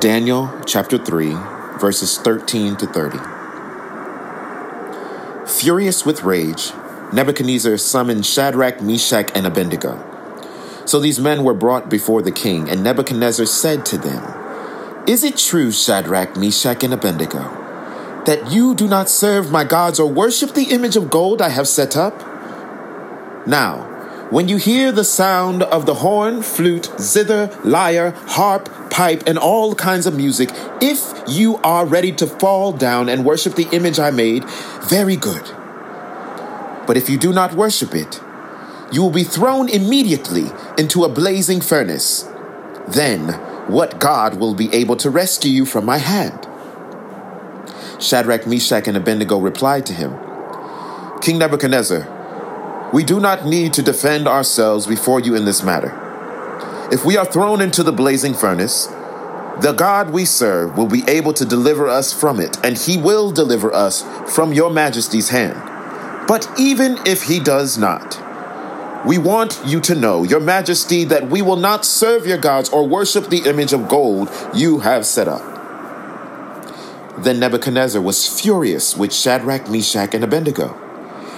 Daniel chapter 3, verses 13 to 30. Furious with rage, Nebuchadnezzar summoned Shadrach, Meshach, and Abednego. So these men were brought before the king, and Nebuchadnezzar said to them, Is it true, Shadrach, Meshach, and Abednego, that you do not serve my gods or worship the image of gold I have set up? Now, when you hear the sound of the horn, flute, zither, lyre, harp, pipe, and all kinds of music, if you are ready to fall down and worship the image I made, very good. But if you do not worship it, you will be thrown immediately into a blazing furnace. Then, what God will be able to rescue you from my hand? Shadrach, Meshach, and Abednego replied to him King Nebuchadnezzar, we do not need to defend ourselves before you in this matter. If we are thrown into the blazing furnace, the God we serve will be able to deliver us from it, and he will deliver us from your majesty's hand. But even if he does not, we want you to know, your majesty, that we will not serve your gods or worship the image of gold you have set up. Then Nebuchadnezzar was furious with Shadrach, Meshach, and Abednego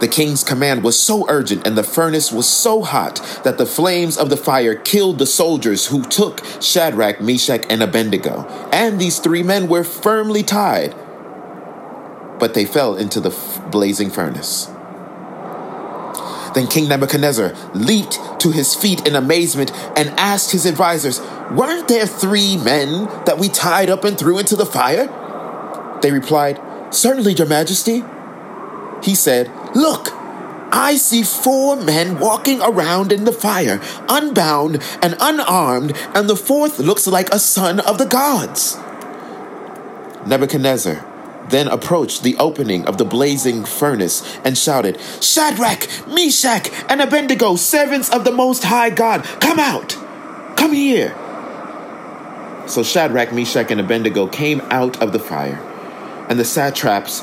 The king's command was so urgent and the furnace was so hot that the flames of the fire killed the soldiers who took Shadrach, Meshach, and Abednego. And these three men were firmly tied, but they fell into the blazing furnace. Then King Nebuchadnezzar leaped to his feet in amazement and asked his advisors, Weren't there three men that we tied up and threw into the fire? They replied, Certainly, Your Majesty. He said, Look, I see four men walking around in the fire, unbound and unarmed, and the fourth looks like a son of the gods. Nebuchadnezzar then approached the opening of the blazing furnace and shouted, Shadrach, Meshach, and Abednego, servants of the Most High God, come out! Come here! So Shadrach, Meshach, and Abednego came out of the fire, and the satraps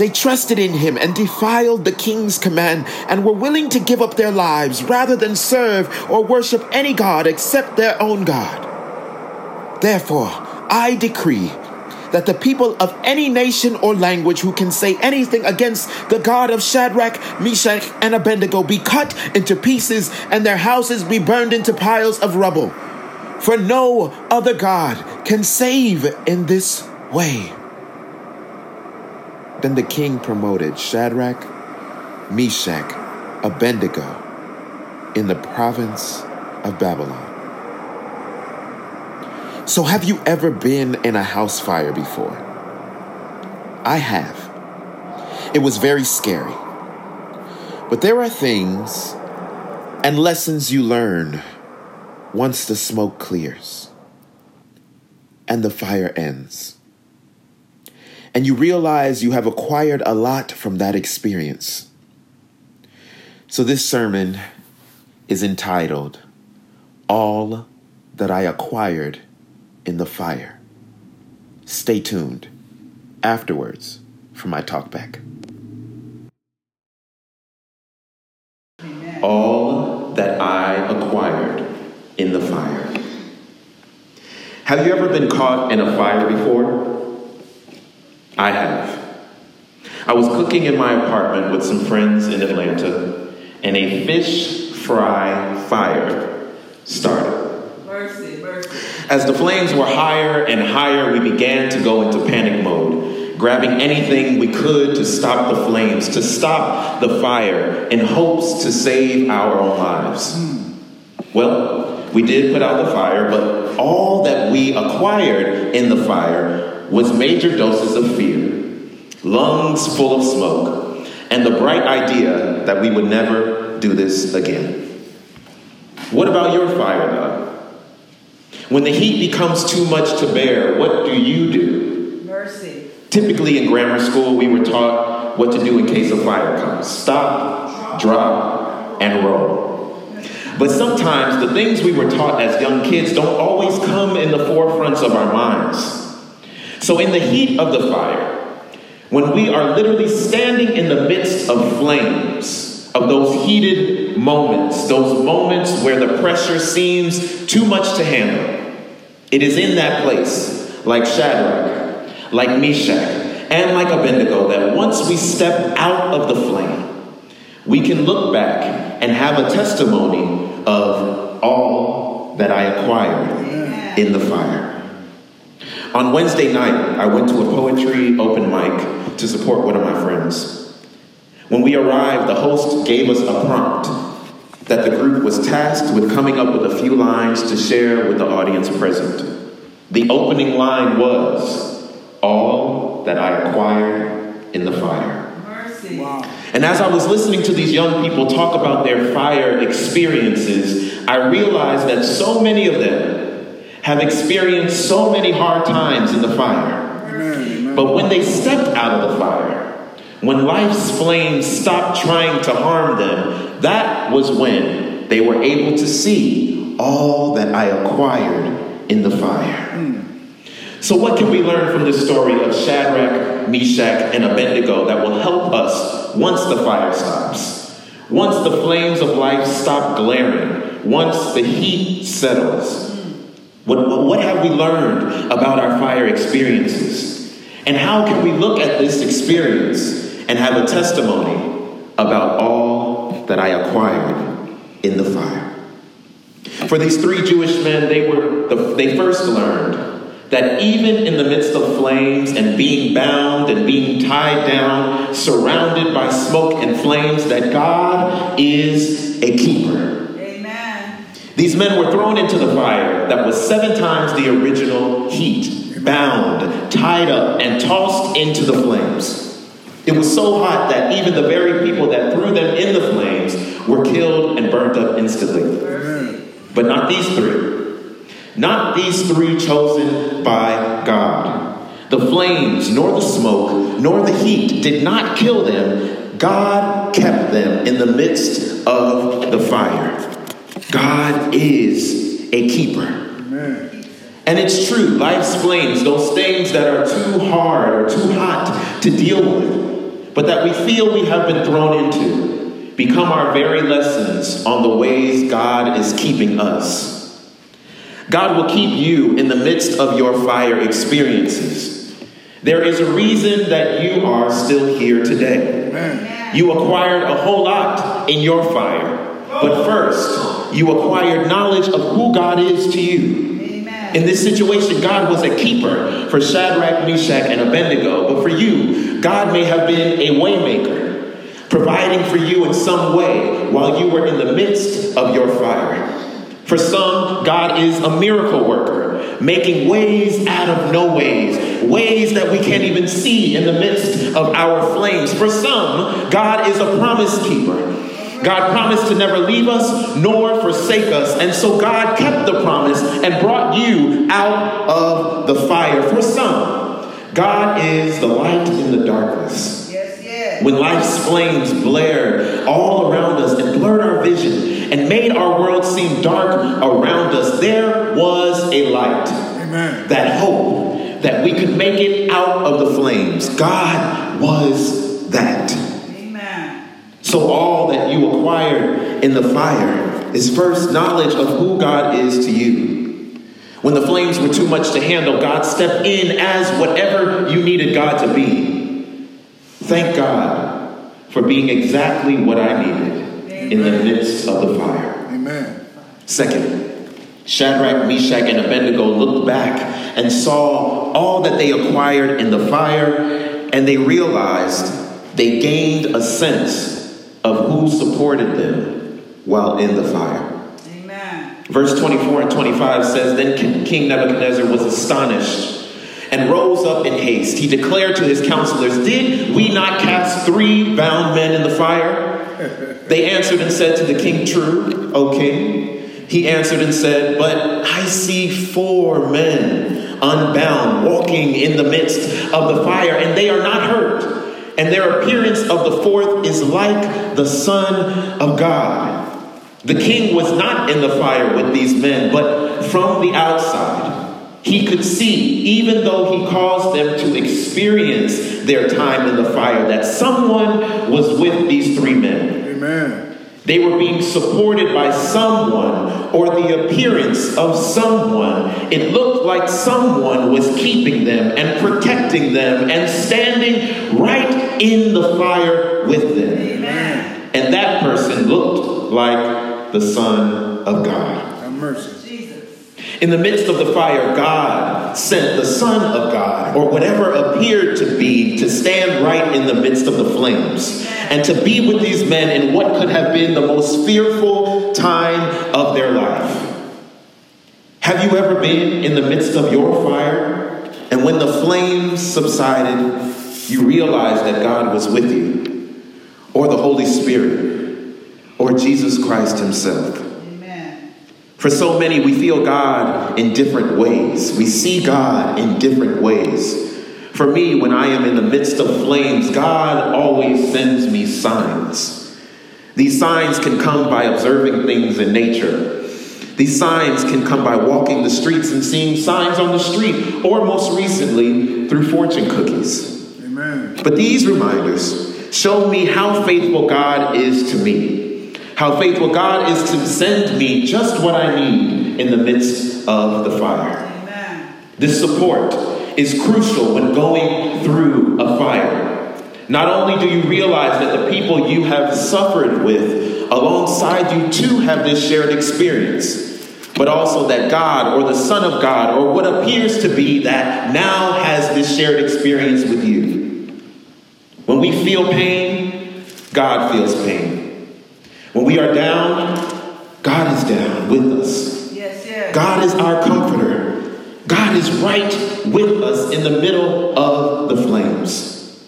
They trusted in him and defiled the king's command and were willing to give up their lives rather than serve or worship any god except their own God. Therefore, I decree that the people of any nation or language who can say anything against the God of Shadrach, Meshach, and Abednego be cut into pieces and their houses be burned into piles of rubble. For no other God can save in this way. Then the king promoted Shadrach, Meshach, Abednego in the province of Babylon. So, have you ever been in a house fire before? I have. It was very scary. But there are things and lessons you learn once the smoke clears and the fire ends and you realize you have acquired a lot from that experience. So, this sermon is entitled All That I Acquired in the Fire. Stay tuned afterwards for my talkback. All that I acquired in the fire. Have you ever been caught in a fire before? I have. I was cooking in my apartment with some friends in Atlanta, and a fish fry fire started. Mercy, mercy. As the flames were higher and higher, we began to go into panic mode, grabbing anything we could to stop the flames, to stop the fire, in hopes to save our own lives. Well, We did put out the fire, but all that we acquired in the fire was major doses of fear, lungs full of smoke, and the bright idea that we would never do this again. What about your fire, God? When the heat becomes too much to bear, what do you do? Mercy. Typically in grammar school, we were taught what to do in case a fire comes stop, drop, and roll. But sometimes the things we were taught as young kids don't always come in the forefronts of our minds. So, in the heat of the fire, when we are literally standing in the midst of flames, of those heated moments, those moments where the pressure seems too much to handle, it is in that place, like Shadrach, like Meshach, and like Abednego, that once we step out of the flame, we can look back and have a testimony of all that I acquired in the fire. On Wednesday night, I went to a poetry open mic to support one of my friends. When we arrived, the host gave us a prompt that the group was tasked with coming up with a few lines to share with the audience present. The opening line was, All that I acquired in the fire. Wow. And as I was listening to these young people talk about their fire experiences, I realized that so many of them have experienced so many hard times in the fire. But when they stepped out of the fire, when life's flames stopped trying to harm them, that was when they were able to see all that I acquired in the fire. Hmm. So, what can we learn from this story of Shadrach, Meshach, and Abednego that will help us once the fire stops? Once the flames of life stop glaring? Once the heat settles? What, what have we learned about our fire experiences? And how can we look at this experience and have a testimony about all that I acquired in the fire? For these three Jewish men, they were the, they first learned that even in the midst of flames and being bound and being tied down, surrounded by smoke and flames, that God is a keeper. These men were thrown into the fire that was seven times the original heat, bound, tied up, and tossed into the flames. It was so hot that even the very people that threw them in the flames were killed and burnt up instantly. But not these three. Not these three chosen by God. The flames, nor the smoke, nor the heat did not kill them. God kept them in the midst of the fire. God is a keeper. And it's true, life's flames, those things that are too hard or too hot to deal with, but that we feel we have been thrown into, become our very lessons on the ways God is keeping us. God will keep you in the midst of your fire experiences. There is a reason that you are still here today. You acquired a whole lot in your fire, but first, you acquired knowledge of who God is to you. Amen. In this situation, God was a keeper for Shadrach, Meshach, and Abednego, but for you, God may have been a waymaker, providing for you in some way while you were in the midst of your fire. For some, God is a miracle worker, making ways out of no ways, ways that we can't even see in the midst of our flames. For some, God is a promise keeper. God promised to never leave us nor forsake us. And so God kept the promise and brought you out of the fire. For some, God is the light in the darkness. Yes, yes. When life's flames blared all around us and blurred our vision and made our world seem dark around us, there was a light. Amen. That hope that we could make it out of the flames. God was that. Amen. So, all that you acquired in the fire is first knowledge of who God is to you. When the flames were too much to handle, God stepped in as whatever you needed God to be. Thank God for being exactly what I needed in the midst of the fire. Amen. Second, Shadrach, Meshach, and Abednego looked back and saw all that they acquired in the fire, and they realized they gained a sense of who supported them while in the fire. Amen. Verse 24 and 25 says Then King Nebuchadnezzar was astonished and rose up in haste. He declared to his counselors, Did we not cast three bound men in the fire? They answered and said to the king, True, O king. He answered and said, But I see four men unbound walking in the midst of the fire, and they are not hurt. And their appearance of the fourth is like the Son of God. The king was not in the fire with these men, but from the outside. He could see, even though he caused them to experience their time in the fire, that someone was with these three men. Amen. They were being supported by someone or the appearance of someone. It looked like someone was keeping them and protecting them and standing right in the fire with them. Amen. And that person looked like the Son of God. Have mercy. Jesus. In the midst of the fire, God sent the Son of God, or whatever appeared to be, to stand right in the midst of the flames and to be with these men in what could have been the most fearful time of their life. Have you ever been in the midst of your fire, and when the flames subsided, you realized that God was with you, or the Holy Spirit, or Jesus Christ Himself? Amen. For so many, we feel God in different ways. We see God in different ways. For me, when I am in the midst of flames, God always sends me signs. These signs can come by observing things in nature. These signs can come by walking the streets and seeing signs on the street, or most recently, through fortune cookies. Amen. But these reminders show me how faithful God is to me, how faithful God is to send me just what I need in the midst of the fire. Amen. This support is crucial when going through a fire. Not only do you realize that the people you have suffered with alongside you too have this shared experience, but also that God or the Son of God or what appears to be that now has this shared experience with you. When we feel pain, God feels pain. When we are down, God is down with us. Yes, yes. God is our comforter. God is right with us in the middle of the flames.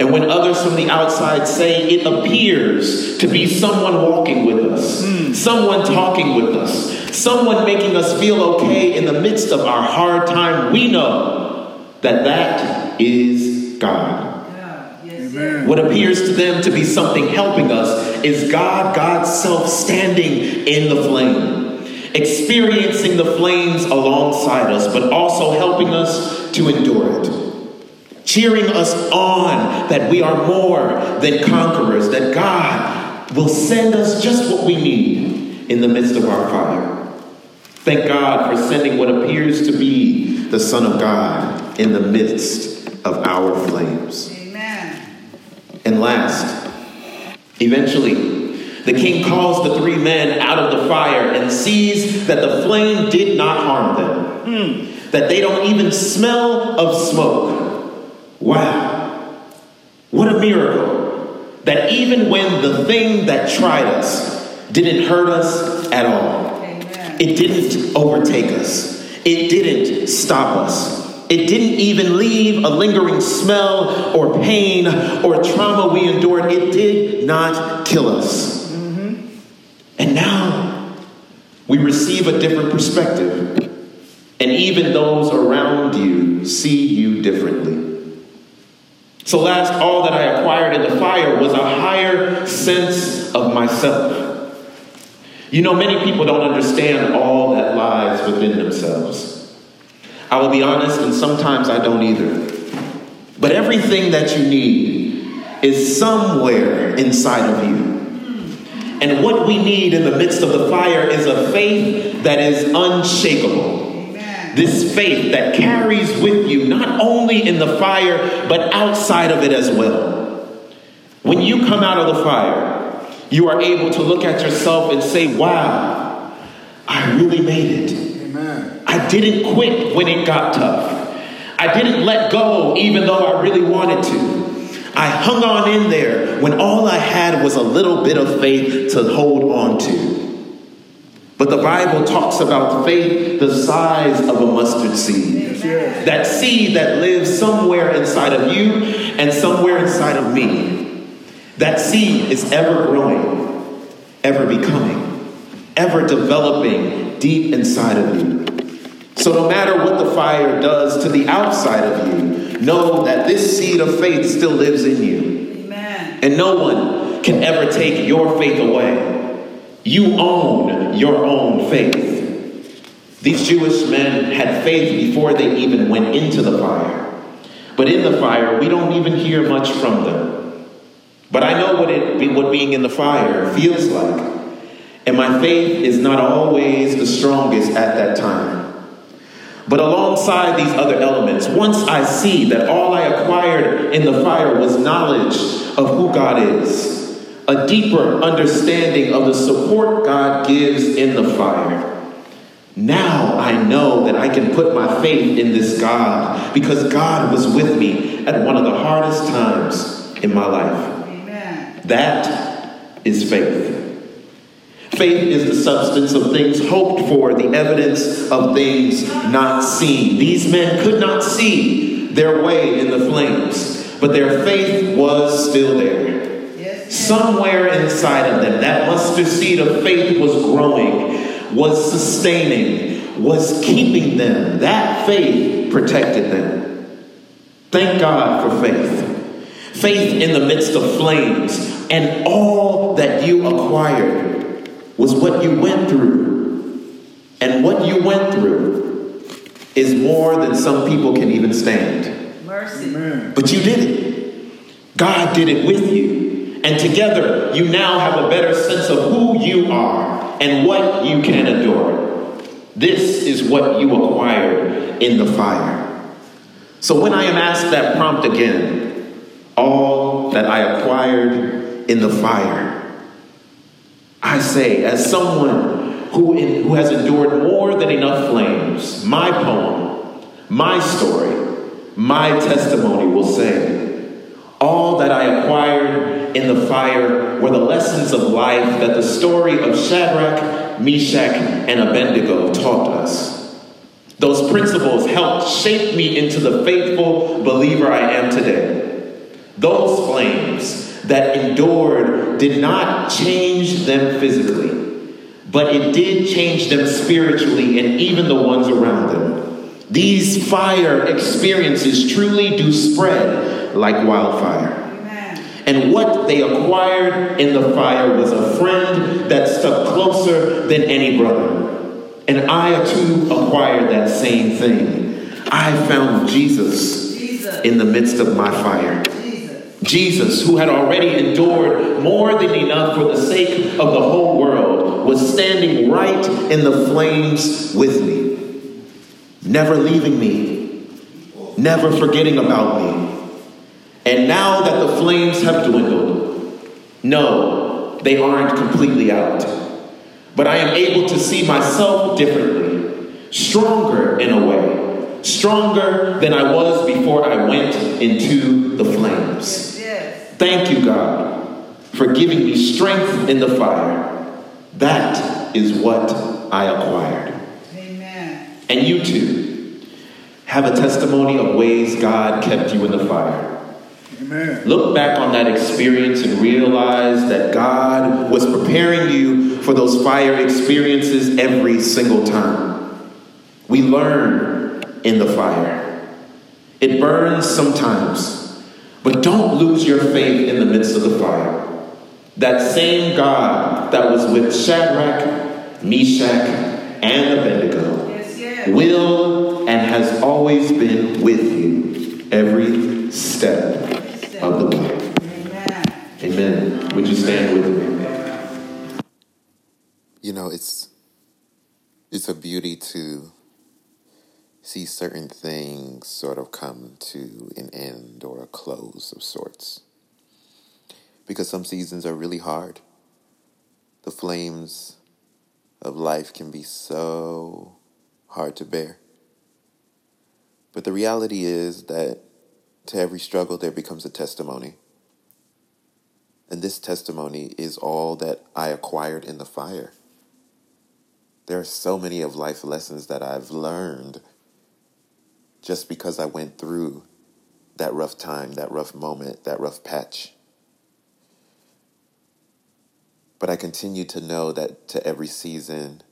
And when others from the outside say it appears to be someone walking with us, hmm. someone talking with us, someone making us feel okay in the midst of our hard time, we know that that is God. Amen. What appears to them to be something helping us is God, God's self, standing in the flame, experiencing the flames alongside us, but also helping us to endure it, cheering us on that we are more than conquerors, that God will send us just what we need in the midst of our fire. Thank God for sending what appears to be the Son of God in the midst of our flames. And last, eventually, the king calls the three men out of the fire and sees that the flame did not harm them, that they don't even smell of smoke. Wow. What a miracle that even when the thing that tried us didn't hurt us at all, Amen. it didn't overtake us. It didn't stop us. It didn't even leave a lingering smell or pain or trauma we endured. It did not kill us. Mm-hmm. And now we receive a different perspective. And even those around you see you differently. So, last, all that I acquired in the fire was a higher sense of myself. You know, many people don't understand all that lies within themselves. I will be honest, and sometimes I don't either. But everything that you need is somewhere inside of you. And what we need in the midst of the fire is a faith that is unshakable. Amen. This faith that carries with you not only in the fire, but outside of it as well. When you come out of the fire, you are able to look at yourself and say, Wow, I really made it. Amen. I didn't quit when it got tough. I didn't let go even though I really wanted to. I hung on in there when all I had was a little bit of faith to hold on to. But the Bible talks about faith the size of a mustard seed. Amen. That seed that lives somewhere inside of you and somewhere inside of me. That seed is ever growing, ever becoming, ever developing deep inside of you. So, no matter what the fire does to the outside of you, know that this seed of faith still lives in you. Amen. And no one can ever take your faith away. You own your own faith. These Jewish men had faith before they even went into the fire. But in the fire, we don't even hear much from them. But I know what it what being in the fire feels like. And my faith is not always the strongest at that time. But alongside these other elements, once I see that all I acquired in the fire was knowledge of who God is, a deeper understanding of the support God gives in the fire, now I know that I can put my faith in this God because God was with me at one of the hardest times in my life. Amen. That is faith. Faith is the substance of things hoped for, the evidence of things not seen. These men could not see their way in the flames, but their faith was still there. Somewhere inside of them, that mustard seed of faith was growing, was sustaining, was keeping them. That faith protected them. Thank God for faith. Faith in the midst of flames and all that you acquired was what you went through. And what you went through is more than some people can even stand. Mercy. But you did it. God did it with you. And together, you now have a better sense of who you are and what you can endure. This is what you acquired in the fire. So when I am asked that prompt again, all that I acquired in the fire, I say, as someone who, in, who has endured more than enough flames, my poem, my story, my testimony will say, all that I acquired in the fire were the lessons of life that the story of Shadrach, Meshach, and Abednego taught us. Those principles helped shape me into the faithful believer I am today. Those flames that endured did not change them physically, but it did change them spiritually and even the ones around them. These fire experiences truly do spread like wildfire. And what they acquired in the fire was a friend that stuck closer than any brother. And I too acquired that same thing. I found Jesus Jesus. in the midst of my fire. Jesus. Who had already endured more than enough for the sake of the whole world, was standing right in the flames with me, never leaving me, never forgetting about me. And now that the flames have dwindled, no, they aren't completely out. But I am able to see myself differently, stronger in a way, stronger than I was before I went into the flames. Thank you, God, for giving me strength in the fire. That is what I acquired. Amen. And you too have a testimony of ways God kept you in the fire. Amen. Look back on that experience and realize that God was preparing you for those fire experiences every single time. We learn in the fire. It burns sometimes, but don't lose your faith in the midst of the fire. That same God that was with Shadrach, Meshach, and Abednego Yes. Yes. will and has always been with you every step of the way. Amen. Amen. Would you stand with me? You know, it's it's a beauty to see certain things sort of come to an end or a close of sorts. Because some seasons are really hard. The flames of life can be so hard to bear. But the reality is that to every struggle there becomes a testimony. And this testimony is all that I acquired in the fire. There are so many of life lessons that I've learned just because I went through that rough time, that rough moment, that rough patch. But I continue to know that to every season,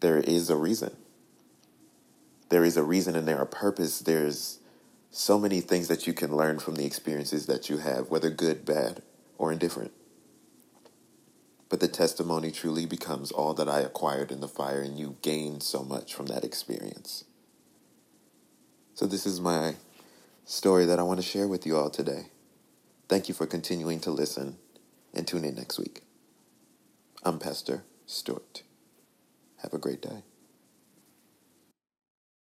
there is a reason. There is a reason and there are purpose. There's so many things that you can learn from the experiences that you have, whether good, bad, or indifferent. But the testimony truly becomes all that I acquired in the fire, and you gain so much from that experience. So, this is my story that I want to share with you all today. Thank you for continuing to listen and tune in next week. I'm Pastor Stewart. Have a great day.